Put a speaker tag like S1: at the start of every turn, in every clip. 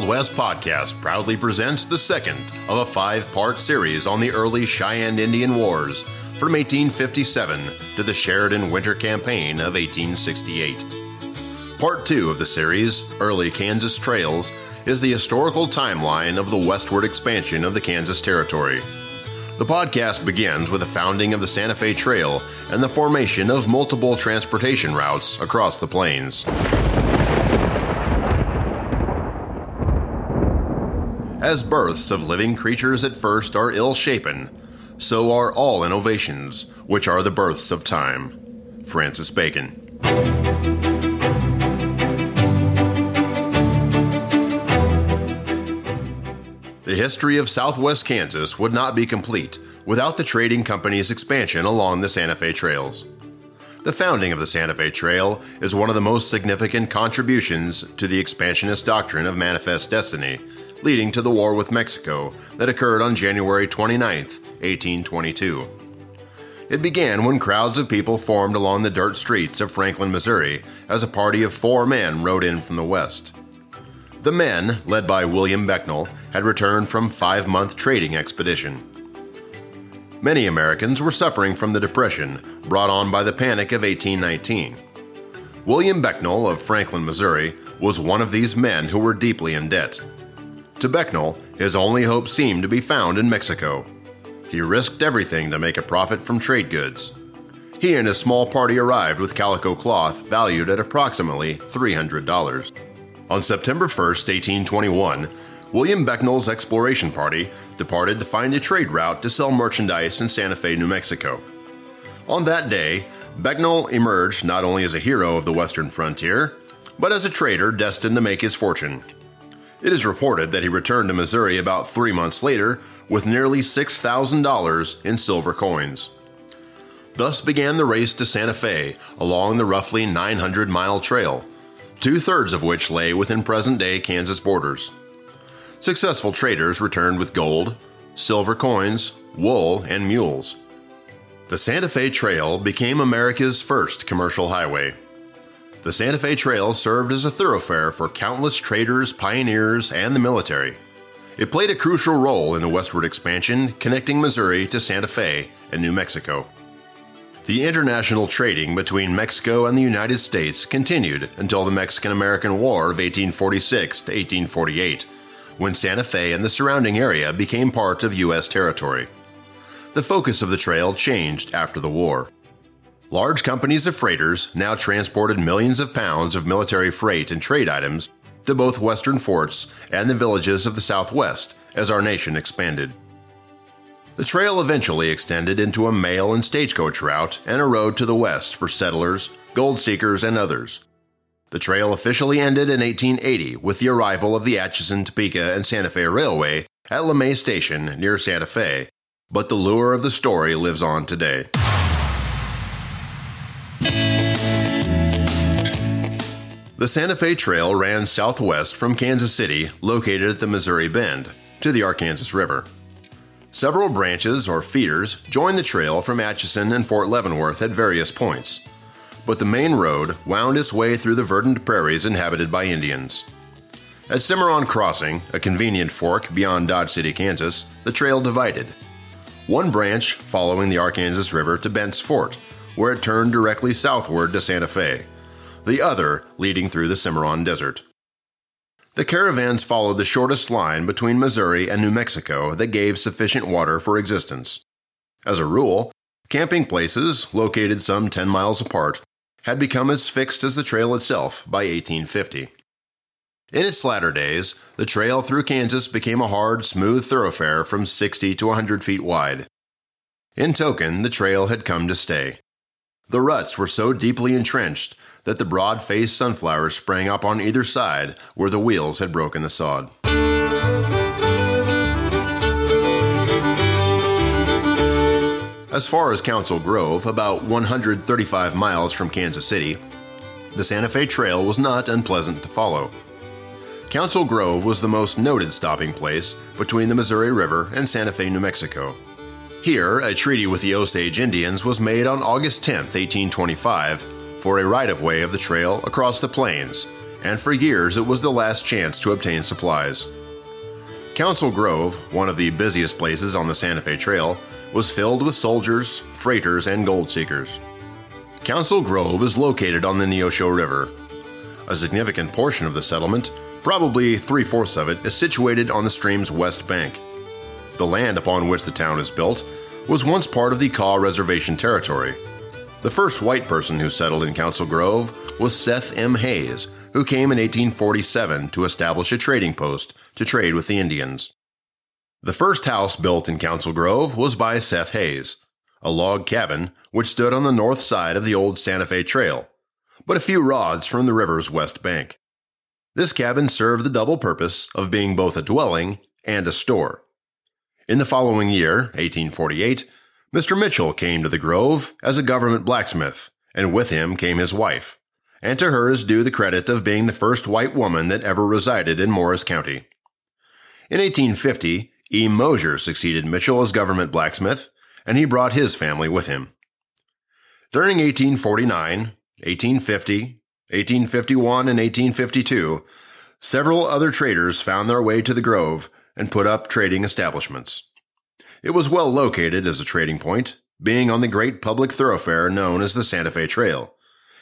S1: Wild West podcast proudly presents the second of a five part series on the early Cheyenne Indian Wars from 1857 to the Sheridan Winter Campaign of 1868. Part two of the series, Early Kansas Trails, is the historical timeline of the westward expansion of the Kansas Territory. The podcast begins with the founding of the Santa Fe Trail and the formation of multiple transportation routes across the plains. As births of living creatures at first are ill shapen, so are all innovations, which are the births of time. Francis Bacon. The history of southwest Kansas would not be complete without the trading company's expansion along the Santa Fe trails. The founding of the Santa Fe Trail is one of the most significant contributions to the expansionist doctrine of manifest destiny, leading to the war with Mexico that occurred on January 29, 1822. It began when crowds of people formed along the dirt streets of Franklin, Missouri, as a party of four men rode in from the west. The men, led by William Becknell, had returned from five-month trading expedition. Many Americans were suffering from the Depression brought on by the Panic of 1819. William Becknell of Franklin, Missouri, was one of these men who were deeply in debt. To Becknell, his only hope seemed to be found in Mexico. He risked everything to make a profit from trade goods. He and his small party arrived with calico cloth valued at approximately $300. On September 1, 1821, William Becknell's exploration party departed to find a trade route to sell merchandise in Santa Fe, New Mexico. On that day, Becknell emerged not only as a hero of the western frontier, but as a trader destined to make his fortune. It is reported that he returned to Missouri about three months later with nearly $6,000 in silver coins. Thus began the race to Santa Fe along the roughly 900 mile trail, two thirds of which lay within present day Kansas borders. Successful traders returned with gold, silver coins, wool, and mules. The Santa Fe Trail became America's first commercial highway. The Santa Fe Trail served as a thoroughfare for countless traders, pioneers, and the military. It played a crucial role in the westward expansion connecting Missouri to Santa Fe and New Mexico. The international trading between Mexico and the United States continued until the Mexican American War of 1846 to 1848, when Santa Fe and the surrounding area became part of U.S. territory. The focus of the trail changed after the war. Large companies of freighters now transported millions of pounds of military freight and trade items to both western forts and the villages of the Southwest as our nation expanded. The trail eventually extended into a mail and stagecoach route and a road to the west for settlers, gold seekers, and others. The trail officially ended in 1880 with the arrival of the Atchison, Topeka, and Santa Fe Railway at Lamy Station near Santa Fe, but the lure of the story lives on today. The Santa Fe Trail ran southwest from Kansas City, located at the Missouri Bend, to the Arkansas River. Several branches or feeders joined the trail from Atchison and Fort Leavenworth at various points, but the main road wound its way through the verdant prairies inhabited by Indians. At Cimarron Crossing, a convenient fork beyond Dodge City, Kansas, the trail divided. One branch following the Arkansas River to Bent's Fort, where it turned directly southward to Santa Fe, the other leading through the Cimarron Desert. The caravans followed the shortest line between Missouri and New Mexico that gave sufficient water for existence. As a rule, camping places, located some 10 miles apart, had become as fixed as the trail itself by 1850. In its latter days, the trail through Kansas became a hard, smooth thoroughfare from 60 to 100 feet wide. In token, the trail had come to stay. The ruts were so deeply entrenched that the broad faced sunflowers sprang up on either side where the wheels had broken the sod. As far as Council Grove, about 135 miles from Kansas City, the Santa Fe Trail was not unpleasant to follow. Council Grove was the most noted stopping place between the Missouri River and Santa Fe, New Mexico. Here, a treaty with the Osage Indians was made on August 10, 1825, for a right of way of the trail across the plains, and for years it was the last chance to obtain supplies. Council Grove, one of the busiest places on the Santa Fe Trail, was filled with soldiers, freighters, and gold seekers. Council Grove is located on the Neosho River. A significant portion of the settlement, probably three fourths of it, is situated on the stream's west bank. The land upon which the town is built was once part of the Kaw Reservation territory. The first white person who settled in Council Grove was Seth M. Hays, who came in 1847 to establish a trading post to trade with the Indians. The first house built in Council Grove was by Seth Hays, a log cabin which stood on the north side of the old Santa Fe Trail, but a few rods from the river's west bank. This cabin served the double purpose of being both a dwelling and a store. In the following year, 1848, Mr. Mitchell came to the Grove as a government blacksmith, and with him came his wife, and to her is due the credit of being the first white woman that ever resided in Morris County. In 1850, E. Mosier succeeded Mitchell as government blacksmith, and he brought his family with him. During 1849, 1850, 1851, and 1852, several other traders found their way to the Grove and put up trading establishments. It was well located as a trading point, being on the great public thoroughfare known as the Santa Fe Trail,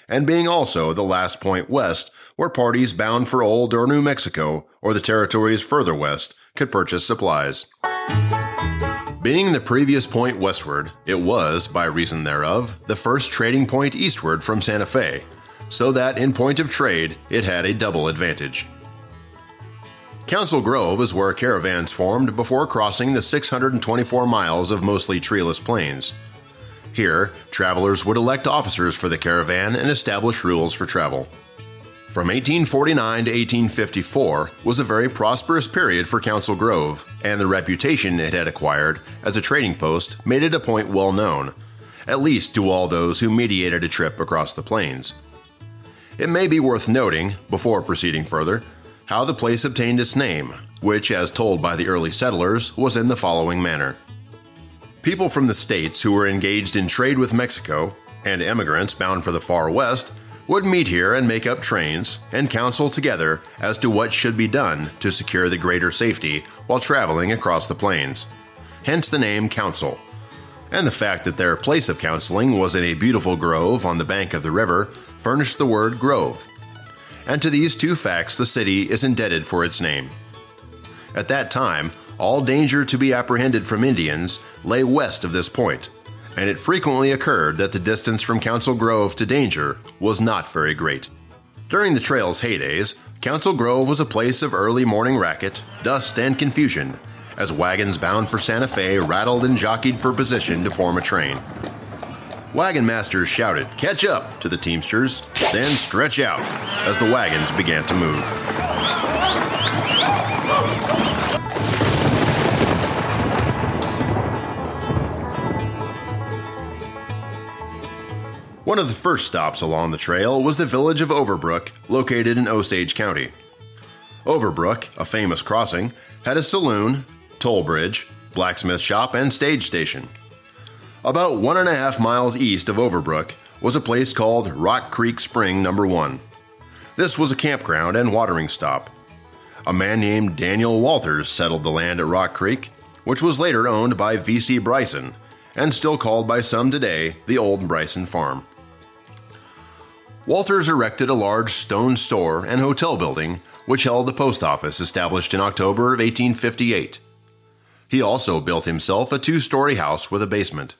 S1: and being also the last point west where parties bound for Old or New Mexico or the territories further west could purchase supplies. Being the previous point westward, it was, by reason thereof, the first trading point eastward from Santa Fe, so that in point of trade it had a double advantage. Council Grove is where caravans formed before crossing the 624 miles of mostly treeless plains. Here, travelers would elect officers for the caravan and establish rules for travel. From 1849 to 1854 was a very prosperous period for Council Grove, and the reputation it had acquired as a trading post made it a point well known, at least to all those who mediated a trip across the plains. It may be worth noting, before proceeding further, how the place obtained its name, which, as told by the early settlers, was in the following manner. People from the states who were engaged in trade with Mexico, and emigrants bound for the far west, would meet here and make up trains and counsel together as to what should be done to secure the greater safety while traveling across the plains. Hence the name Council. And the fact that their place of counseling was in a beautiful grove on the bank of the river furnished the word grove. And to these two facts the city is indebted for its name. At that time, all danger to be apprehended from Indians lay west of this point, and it frequently occurred that the distance from Council Grove to danger was not very great. During the trail's heydays, Council Grove was a place of early morning racket, dust, and confusion, as wagons bound for Santa Fe rattled and jockeyed for position to form a train. Wagon masters shouted, Catch up! to the Teamsters, then stretch out, as the wagons began to move. One of the first stops along the trail was the village of Overbrook, located in Osage County. Overbrook, a famous crossing, had a saloon, toll bridge, blacksmith shop, and stage station. About one and a half miles east of Overbrook was a place called Rock Creek Spring Number 1. This was a campground and watering stop. A man named Daniel Walters settled the land at Rock Creek, which was later owned by V.C. Bryson and still called by some today the Old Bryson Farm. Walters erected a large stone store and hotel building which held the post office established in October of 1858. He also built himself a two story house with a basement.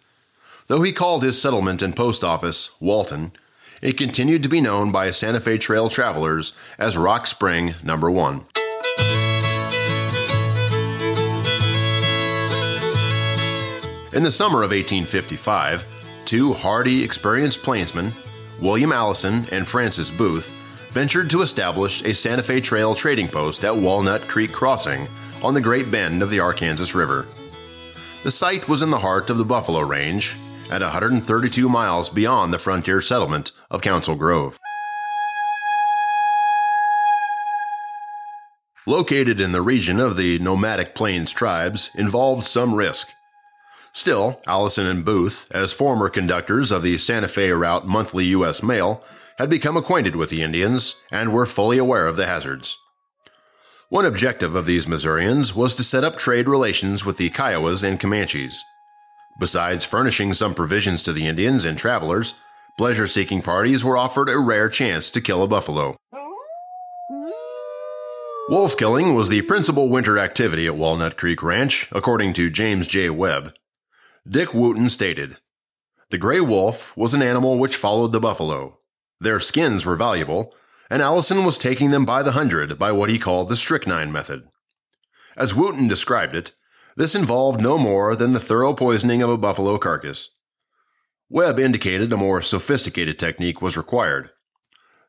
S1: Though he called his settlement and post office Walton, it continued to be known by Santa Fe Trail travelers as Rock Spring Number 1. In the summer of 1855, two hardy, experienced plainsmen, William Allison and Francis Booth ventured to establish a Santa Fe Trail trading post at Walnut Creek Crossing on the Great Bend of the Arkansas River. The site was in the heart of the Buffalo Range, at 132 miles beyond the frontier settlement of Council Grove. Located in the region of the nomadic Plains tribes involved some risk. Still, Allison and Booth, as former conductors of the Santa Fe Route monthly U.S. mail, had become acquainted with the Indians and were fully aware of the hazards. One objective of these Missourians was to set up trade relations with the Kiowas and Comanches. Besides furnishing some provisions to the Indians and travelers, pleasure seeking parties were offered a rare chance to kill a buffalo. Wolf killing was the principal winter activity at Walnut Creek Ranch, according to James J. Webb. Dick Wootton stated The gray wolf was an animal which followed the buffalo. Their skins were valuable, and Allison was taking them by the hundred by what he called the strychnine method. As Wootton described it, this involved no more than the thorough poisoning of a buffalo carcass. Webb indicated a more sophisticated technique was required.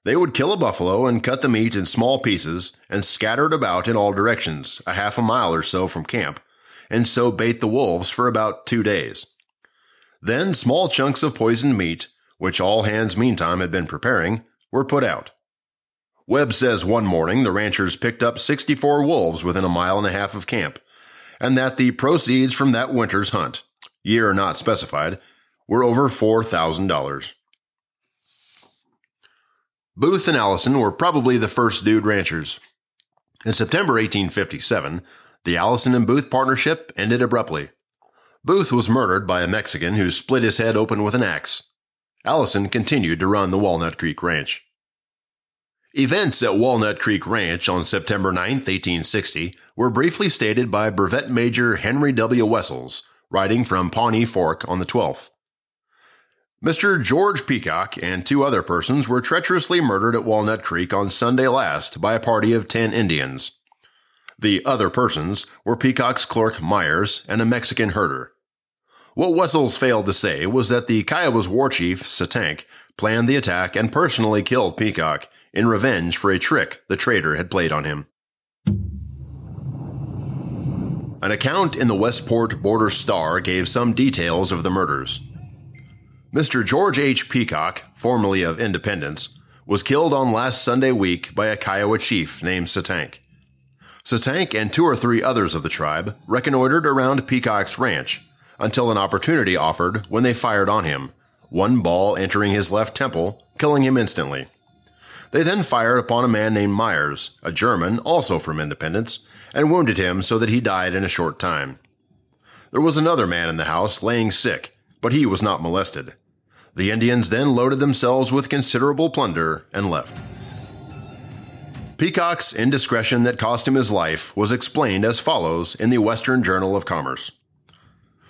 S1: They would kill a buffalo and cut the meat in small pieces and scatter it about in all directions, a half a mile or so from camp, and so bait the wolves for about two days. Then small chunks of poisoned meat, which all hands meantime had been preparing, were put out. Webb says one morning the ranchers picked up 64 wolves within a mile and a half of camp, and that the proceeds from that winter's hunt, year not specified, were over $4,000. Booth and Allison were probably the first dude ranchers. In September 1857, the Allison and Booth partnership ended abruptly. Booth was murdered by a Mexican who split his head open with an axe. Allison continued to run the Walnut Creek Ranch. Events at Walnut Creek Ranch on September 9, 1860, were briefly stated by Brevet Major Henry W. Wessels, writing from Pawnee Fork on the 12th. Mr. George Peacock and two other persons were treacherously murdered at Walnut Creek on Sunday last by a party of 10 Indians. The other persons were Peacock's clerk Myers and a Mexican herder. What Wessels failed to say was that the Kiowa's war chief, Satank, planned the attack and personally killed Peacock in revenge for a trick the traitor had played on him. An account in the Westport Border Star gave some details of the murders. Mr. George H. Peacock, formerly of Independence, was killed on last Sunday week by a Kiowa chief named Satank. Satank and two or three others of the tribe reconnoitered around Peacock's ranch until an opportunity offered when they fired on him, one ball entering his left temple, killing him instantly. They then fired upon a man named Myers, a German, also from Independence, and wounded him so that he died in a short time. There was another man in the house laying sick, but he was not molested. The Indians then loaded themselves with considerable plunder and left. Peacock's indiscretion that cost him his life was explained as follows in the Western Journal of Commerce.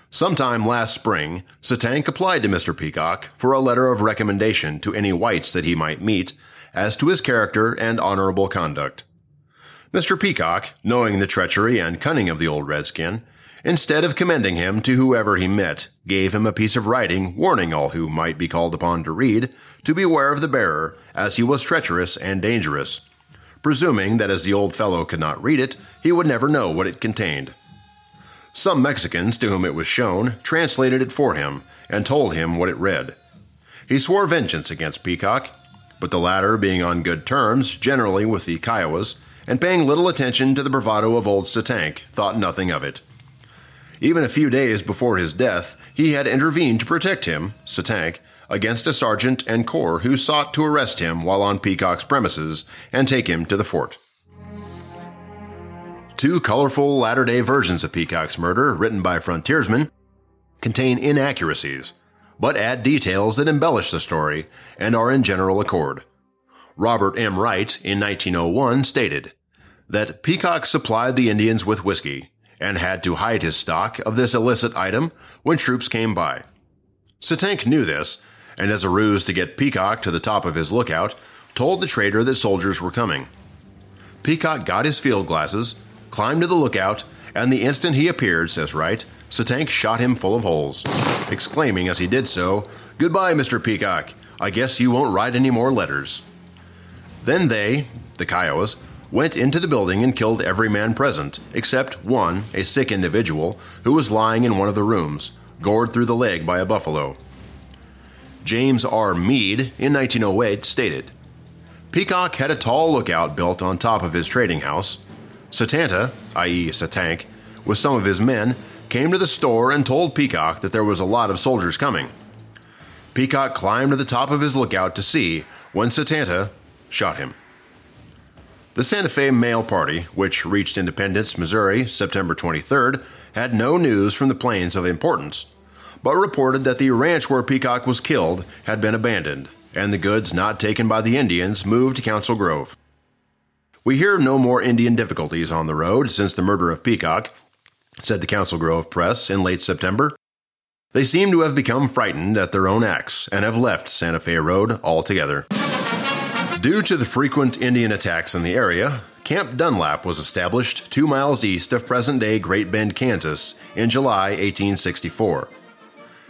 S1: Sometime last spring, Satank applied to Mr. Peacock for a letter of recommendation to any whites that he might meet as to his character and honorable conduct. Mr. Peacock, knowing the treachery and cunning of the old redskin, instead of commending him to whoever he met, gave him a piece of writing warning all who might be called upon to read to beware of the bearer, as he was treacherous and dangerous, presuming that as the old fellow could not read it, he would never know what it contained. Some Mexicans to whom it was shown translated it for him and told him what it read. He swore vengeance against Peacock but the latter being on good terms, generally with the Kiowas, and paying little attention to the bravado of old Satank, thought nothing of it. Even a few days before his death, he had intervened to protect him, Satank, against a sergeant and corps who sought to arrest him while on Peacock's premises and take him to the fort. Two colorful latter day versions of Peacock's murder, written by frontiersmen, contain inaccuracies but add details that embellish the story and are in general accord. Robert M. Wright, in 1901, stated that Peacock supplied the Indians with whiskey and had to hide his stock of this illicit item when troops came by. Satank knew this, and as a ruse to get Peacock to the top of his lookout, told the trader that soldiers were coming. Peacock got his field glasses, climbed to the lookout, and the instant he appeared, says Wright, Satank shot him full of holes, exclaiming as he did so, Goodbye, Mr. Peacock. I guess you won't write any more letters. Then they, the Kiowas, went into the building and killed every man present, except one, a sick individual, who was lying in one of the rooms, gored through the leg by a buffalo. James R. Mead, in 1908, stated Peacock had a tall lookout built on top of his trading house. Satanta, i.e., Satank, with some of his men, came to the store and told Peacock that there was a lot of soldiers coming. Peacock climbed to the top of his lookout to see when Satanta shot him. The Santa Fe Mail Party, which reached Independence, Missouri, September 23rd, had no news from the plains of importance, but reported that the ranch where Peacock was killed had been abandoned, and the goods not taken by the Indians moved to Council Grove. We hear no more Indian difficulties on the road since the murder of Peacock, said the Council Grove Press in late September. They seem to have become frightened at their own acts and have left Santa Fe Road altogether. Due to the frequent Indian attacks in the area, Camp Dunlap was established two miles east of present day Great Bend, Kansas, in July 1864.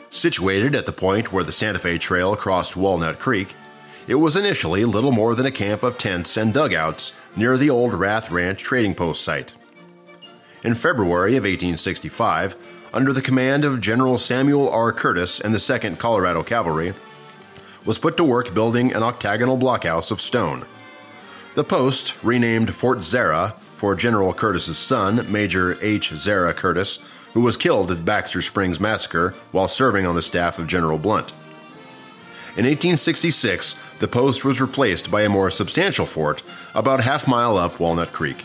S1: Situated at the point where the Santa Fe Trail crossed Walnut Creek, it was initially little more than a camp of tents and dugouts near the old Rath Ranch trading post site. In February of 1865, under the command of General Samuel R. Curtis and the 2nd Colorado Cavalry, was put to work building an octagonal blockhouse of stone. The post, renamed Fort Zarah for General Curtis's son, Major H. Zarah Curtis, who was killed at Baxter Springs Massacre while serving on the staff of General Blunt. In 1866, the post was replaced by a more substantial fort about half mile up Walnut Creek.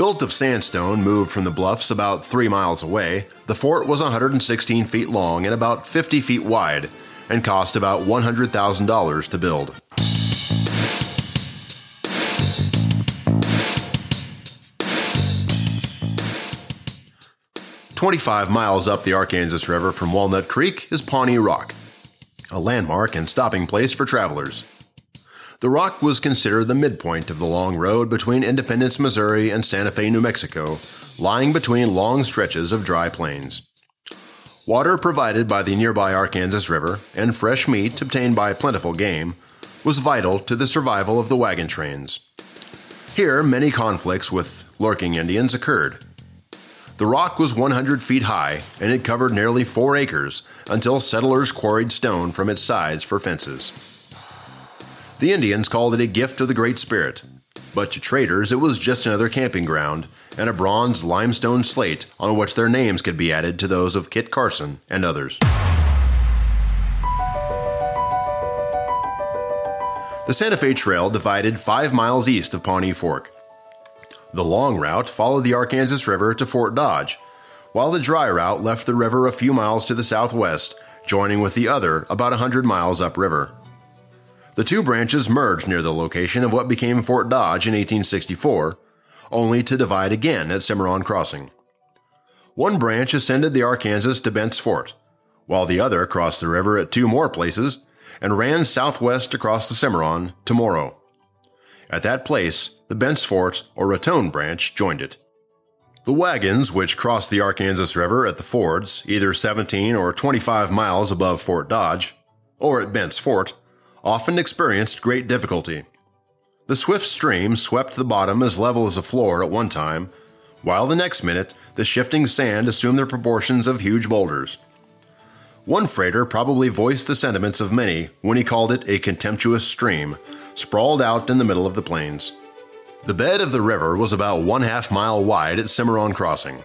S1: Built of sandstone moved from the bluffs about three miles away, the fort was 116 feet long and about 50 feet wide and cost about $100,000 to build. Twenty-five miles up the Arkansas River from Walnut Creek is Pawnee Rock, a landmark and stopping place for travelers. The rock was considered the midpoint of the long road between Independence, Missouri and Santa Fe, New Mexico, lying between long stretches of dry plains. Water provided by the nearby Arkansas River and fresh meat obtained by plentiful game was vital to the survival of the wagon trains. Here, many conflicts with lurking Indians occurred. The rock was 100 feet high and it covered nearly four acres until settlers quarried stone from its sides for fences. The Indians called it a gift of the Great Spirit, but to traders it was just another camping ground and a bronze limestone slate on which their names could be added to those of Kit Carson and others. The Santa Fe Trail divided five miles east of Pawnee Fork. The long route followed the Arkansas River to Fort Dodge, while the dry route left the river a few miles to the southwest, joining with the other about a hundred miles upriver. The two branches merged near the location of what became Fort Dodge in 1864, only to divide again at Cimarron Crossing. One branch ascended the Arkansas to Bent's Fort, while the other crossed the river at two more places and ran southwest across the Cimarron to Morrow. At that place, the Bent's Fort or Raton branch joined it. The wagons, which crossed the Arkansas River at the fords, either 17 or 25 miles above Fort Dodge, or at Bent's Fort, often experienced great difficulty. The swift stream swept the bottom as level as a floor at one time, while the next minute the shifting sand assumed the proportions of huge boulders. One freighter probably voiced the sentiments of many when he called it a contemptuous stream, sprawled out in the middle of the plains. The bed of the river was about one half mile wide at Cimarron Crossing.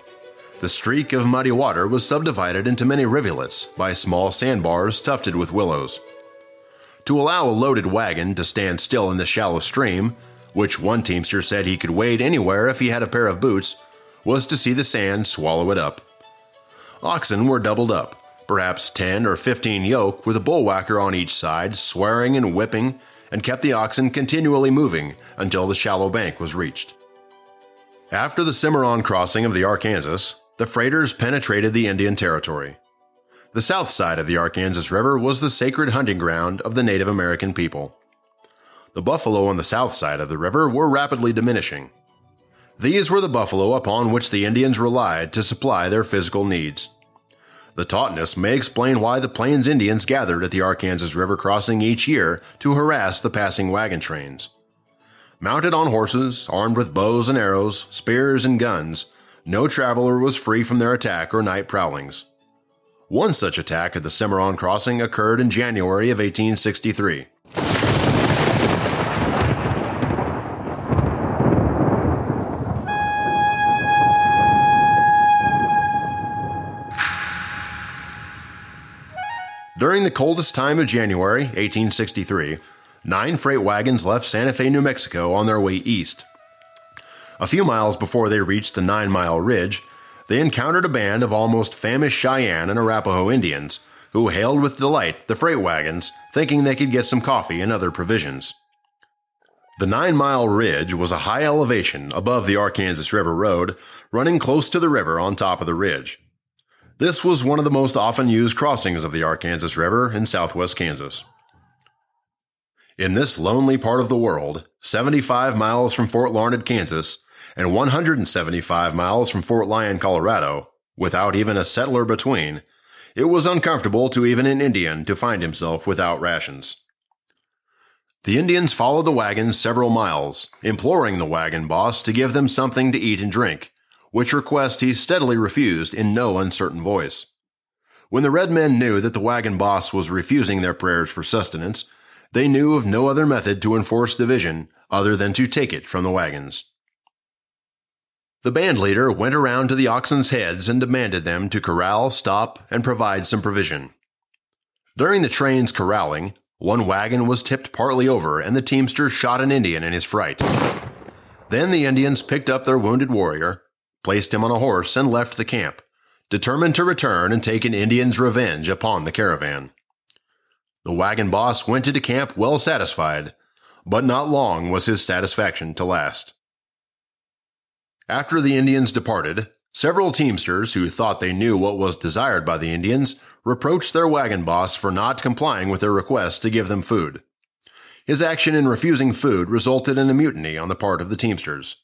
S1: The streak of muddy water was subdivided into many rivulets by small sandbars tufted with willows. To allow a loaded wagon to stand still in the shallow stream, which one teamster said he could wade anywhere if he had a pair of boots, was to see the sand swallow it up. Oxen were doubled up, perhaps 10 or 15 yoke with a bullwhacker on each side, swearing and whipping, and kept the oxen continually moving until the shallow bank was reached. After the Cimarron crossing of the Arkansas, the freighters penetrated the Indian Territory. The south side of the Arkansas River was the sacred hunting ground of the Native American people. The buffalo on the south side of the river were rapidly diminishing. These were the buffalo upon which the Indians relied to supply their physical needs. The tautness may explain why the Plains Indians gathered at the Arkansas River crossing each year to harass the passing wagon trains. Mounted on horses, armed with bows and arrows, spears and guns, no traveler was free from their attack or night prowlings. One such attack at the Cimarron Crossing occurred in January of 1863. During the coldest time of January 1863, nine freight wagons left Santa Fe, New Mexico on their way east. A few miles before they reached the Nine Mile Ridge, they encountered a band of almost famished Cheyenne and Arapaho Indians who hailed with delight the freight wagons, thinking they could get some coffee and other provisions. The Nine Mile Ridge was a high elevation above the Arkansas River Road, running close to the river on top of the ridge. This was one of the most often used crossings of the Arkansas River in southwest Kansas. In this lonely part of the world, 75 miles from Fort Larned, Kansas, and 175 miles from Fort Lyon, Colorado, without even a settler between, it was uncomfortable to even an Indian to find himself without rations. The Indians followed the wagons several miles, imploring the wagon boss to give them something to eat and drink, which request he steadily refused in no uncertain voice. When the red men knew that the wagon boss was refusing their prayers for sustenance, they knew of no other method to enforce division other than to take it from the wagons. The band leader went around to the oxen's heads and demanded them to corral, stop, and provide some provision. During the train's corralling, one wagon was tipped partly over and the teamster shot an Indian in his fright. Then the Indians picked up their wounded warrior, placed him on a horse, and left the camp, determined to return and take an Indian's revenge upon the caravan. The wagon boss went into camp well satisfied, but not long was his satisfaction to last. After the Indians departed, several teamsters who thought they knew what was desired by the Indians reproached their wagon boss for not complying with their request to give them food. His action in refusing food resulted in a mutiny on the part of the teamsters.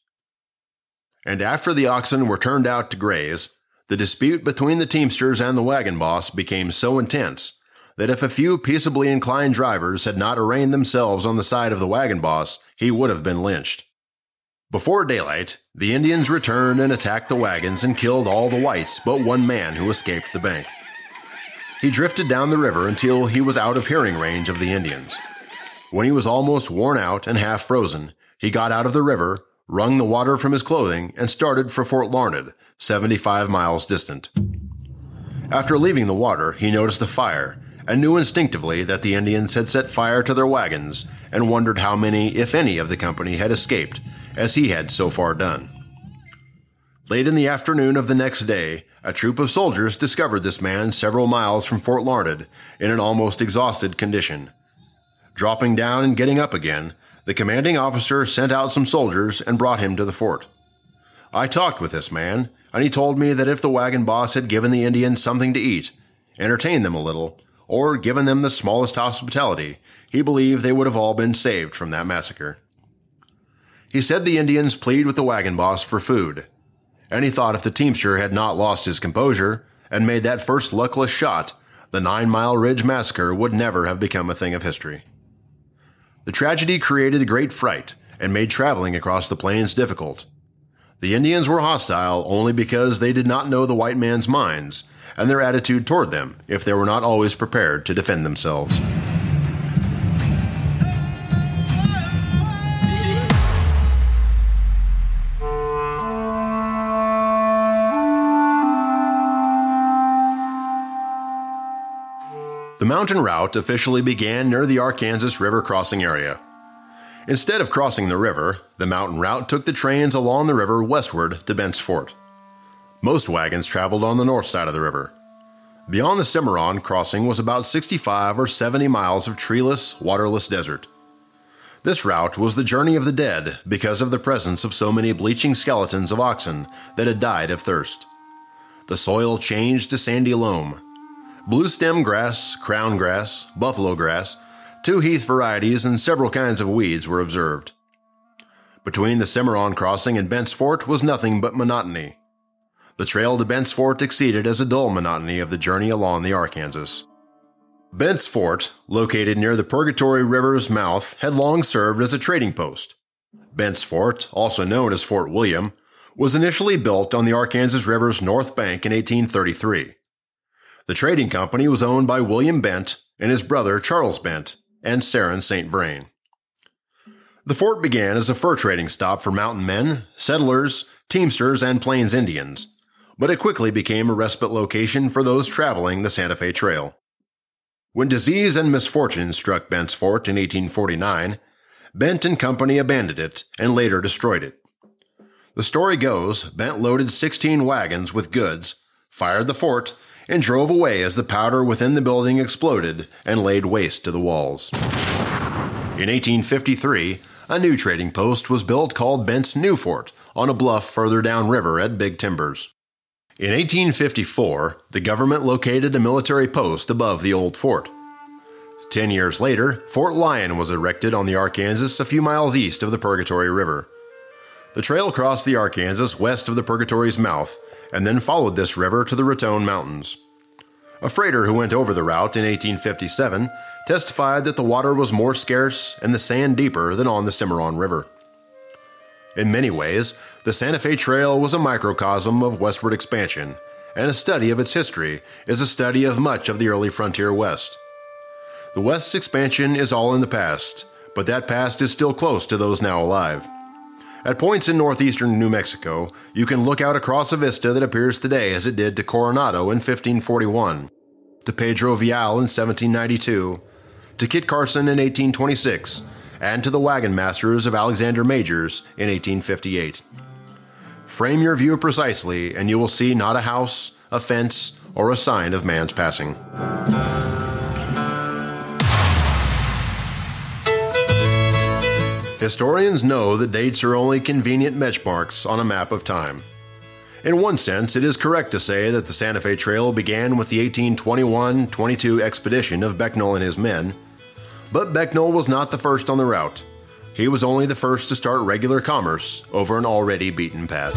S1: And after the oxen were turned out to graze, the dispute between the teamsters and the wagon boss became so intense that if a few peaceably inclined drivers had not arraigned themselves on the side of the wagon boss, he would have been lynched. Before daylight, the Indians returned and attacked the wagons and killed all the whites but one man who escaped the bank. He drifted down the river until he was out of hearing range of the Indians. When he was almost worn out and half frozen, he got out of the river, wrung the water from his clothing, and started for Fort Larned, 75 miles distant. After leaving the water, he noticed a fire and knew instinctively that the Indians had set fire to their wagons and wondered how many, if any, of the company had escaped, as he had so far done. Late in the afternoon of the next day, a troop of soldiers discovered this man several miles from Fort Larned in an almost exhausted condition. Dropping down and getting up again, the commanding officer sent out some soldiers and brought him to the fort. I talked with this man, and he told me that if the wagon boss had given the Indians something to eat, entertained them a little, or given them the smallest hospitality, he believed they would have all been saved from that massacre. He said the Indians plead with the wagon boss for food, and he thought if the teamster had not lost his composure and made that first luckless shot, the Nine Mile Ridge massacre would never have become a thing of history. The tragedy created a great fright and made traveling across the plains difficult. The Indians were hostile only because they did not know the white man's minds and their attitude toward them if they were not always prepared to defend themselves. Mountain route officially began near the Arkansas River crossing area. Instead of crossing the river, the mountain route took the trains along the river westward to Bent's Fort. Most wagons traveled on the north side of the river. Beyond the Cimarron crossing was about 65 or 70 miles of treeless, waterless desert. This route was the journey of the dead because of the presence of so many bleaching skeletons of oxen that had died of thirst. The soil changed to sandy loam, blue stem grass, crown grass, buffalo grass, two heath varieties, and several kinds of weeds were observed. Between the Cimarron crossing and Bent's Fort was nothing but monotony. The trail to Bent's Fort exceeded as a dull monotony of the journey along the Arkansas. Bent's Fort, located near the Purgatory River's mouth, had long served as a trading post. Bent's Fort, also known as Fort William, was initially built on the Arkansas River's north bank in 1833. The trading company was owned by William Bent and his brother Charles Bent and Ceran St. Vrain. The fort began as a fur trading stop for mountain men, settlers, teamsters, and plains Indians, but it quickly became a respite location for those traveling the Santa Fe Trail. When disease and misfortune struck Bent's fort in 1849, Bent and Company abandoned it and later destroyed it. The story goes Bent loaded 16 wagons with goods, fired the fort, and drove away as the powder within the building exploded and laid waste to the walls. In 1853, a new trading post was built called Bent's New Fort on a bluff further downriver at Big Timbers. In 1854, the government located a military post above the old fort. Ten years later, Fort Lyon was erected on the Arkansas a few miles east of the Purgatory River. The trail crossed the Arkansas west of the Purgatory's mouth and then followed this river to the Raton Mountains. A freighter who went over the route in 1857 testified that the water was more scarce and the sand deeper than on the Cimarron River. In many ways, the Santa Fe Trail was a microcosm of westward expansion, and a study of its history is a study of much of the early frontier West. The West's expansion is all in the past, but that past is still close to those now alive. At points in northeastern New Mexico, you can look out across a vista that appears today as it did to Coronado in 1541, to Pedro Vial in 1792, to Kit Carson in 1826, and to the wagon masters of Alexander Majors in 1858. Frame your view precisely, and you will see not a house, a fence, or a sign of man's passing. Historians know that dates are only convenient benchmarks on a map of time. In one sense, it is correct to say that the Santa Fe Trail began with the 1821 22 expedition of Becknell and his men, but Becknell was not the first on the route. He was only the first to start regular commerce over an already beaten path.